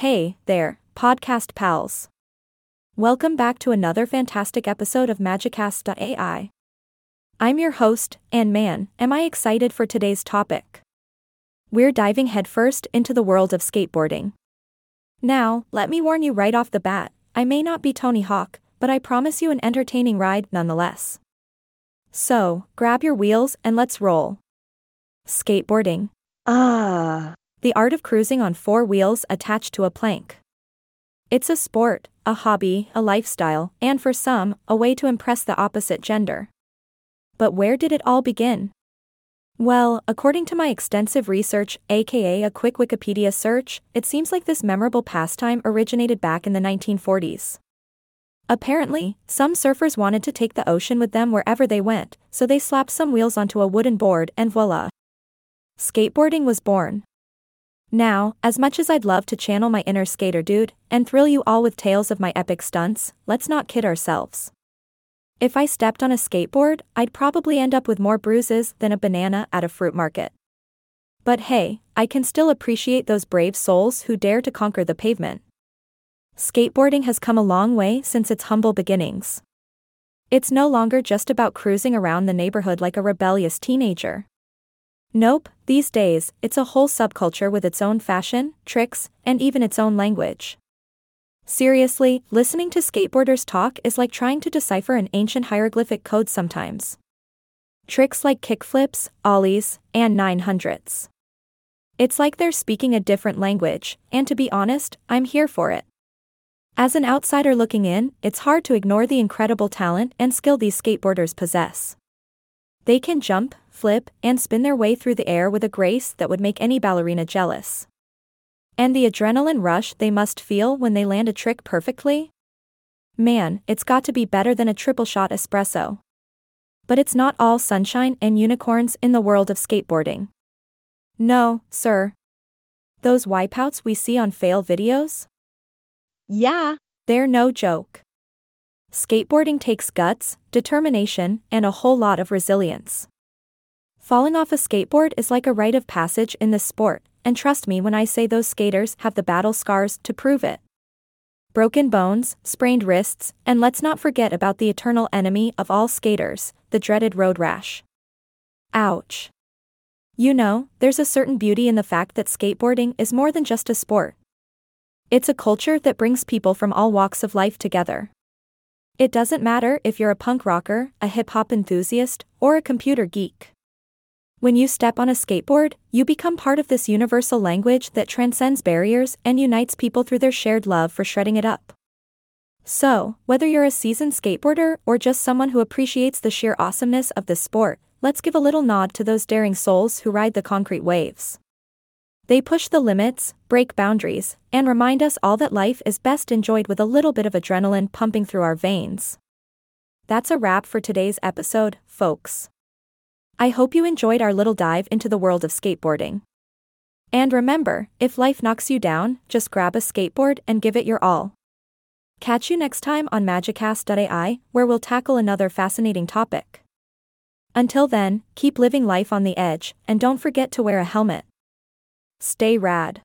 Hey there, podcast pals. Welcome back to another fantastic episode of Magicast.ai. I'm your host, and man, am I excited for today's topic. We're diving headfirst into the world of skateboarding. Now, let me warn you right off the bat I may not be Tony Hawk, but I promise you an entertaining ride nonetheless. So, grab your wheels and let's roll. Skateboarding. Ah, The art of cruising on four wheels attached to a plank. It's a sport, a hobby, a lifestyle, and for some, a way to impress the opposite gender. But where did it all begin? Well, according to my extensive research, aka a quick Wikipedia search, it seems like this memorable pastime originated back in the 1940s. Apparently, some surfers wanted to take the ocean with them wherever they went, so they slapped some wheels onto a wooden board and voila. Skateboarding was born. Now, as much as I'd love to channel my inner skater dude and thrill you all with tales of my epic stunts, let's not kid ourselves. If I stepped on a skateboard, I'd probably end up with more bruises than a banana at a fruit market. But hey, I can still appreciate those brave souls who dare to conquer the pavement. Skateboarding has come a long way since its humble beginnings. It's no longer just about cruising around the neighborhood like a rebellious teenager. Nope, these days, it's a whole subculture with its own fashion, tricks, and even its own language. Seriously, listening to skateboarders talk is like trying to decipher an ancient hieroglyphic code sometimes. Tricks like kickflips, ollies, and 900s. It's like they're speaking a different language, and to be honest, I'm here for it. As an outsider looking in, it's hard to ignore the incredible talent and skill these skateboarders possess. They can jump, flip, and spin their way through the air with a grace that would make any ballerina jealous. And the adrenaline rush they must feel when they land a trick perfectly? Man, it's got to be better than a triple shot espresso. But it's not all sunshine and unicorns in the world of skateboarding. No, sir. Those wipeouts we see on fail videos? yeah, They're no joke. Skateboarding takes guts, determination, and a whole lot of resilience. Falling off a skateboard is like a rite of passage in this sport, and trust me when I say those skaters have the battle scars to prove it. Broken bones, sprained wrists, and let's not forget about the eternal enemy of all skaters, the dreaded road rash. Ouch. You know, there's a certain beauty in the fact that skateboarding is more than just a sport. It's a culture that brings people from all walks of life together. It doesn't matter if you're a punk rocker, a hip hop enthusiast, or a computer geek. When you step on a skateboard, you become part of this universal language that transcends barriers and unites people through their shared love for shredding it up. So, whether you're a seasoned skateboarder or just someone who appreciates the sheer awesomeness of this sport, let's give a little nod to those daring souls who ride the concrete waves. They push the limits, break boundaries, and remind us all that life is best enjoyed with a little bit of adrenaline pumping through our veins. That's a wrap for today's episode, folks. I hope you enjoyed our little dive into the world of skateboarding. And remember, if life knocks you down, just grab a skateboard and give it your all. Catch you next time on Magicast.ai, where we'll tackle another fascinating topic. Until then, keep living life on the edge, and don't forget to wear a helmet. Stay rad.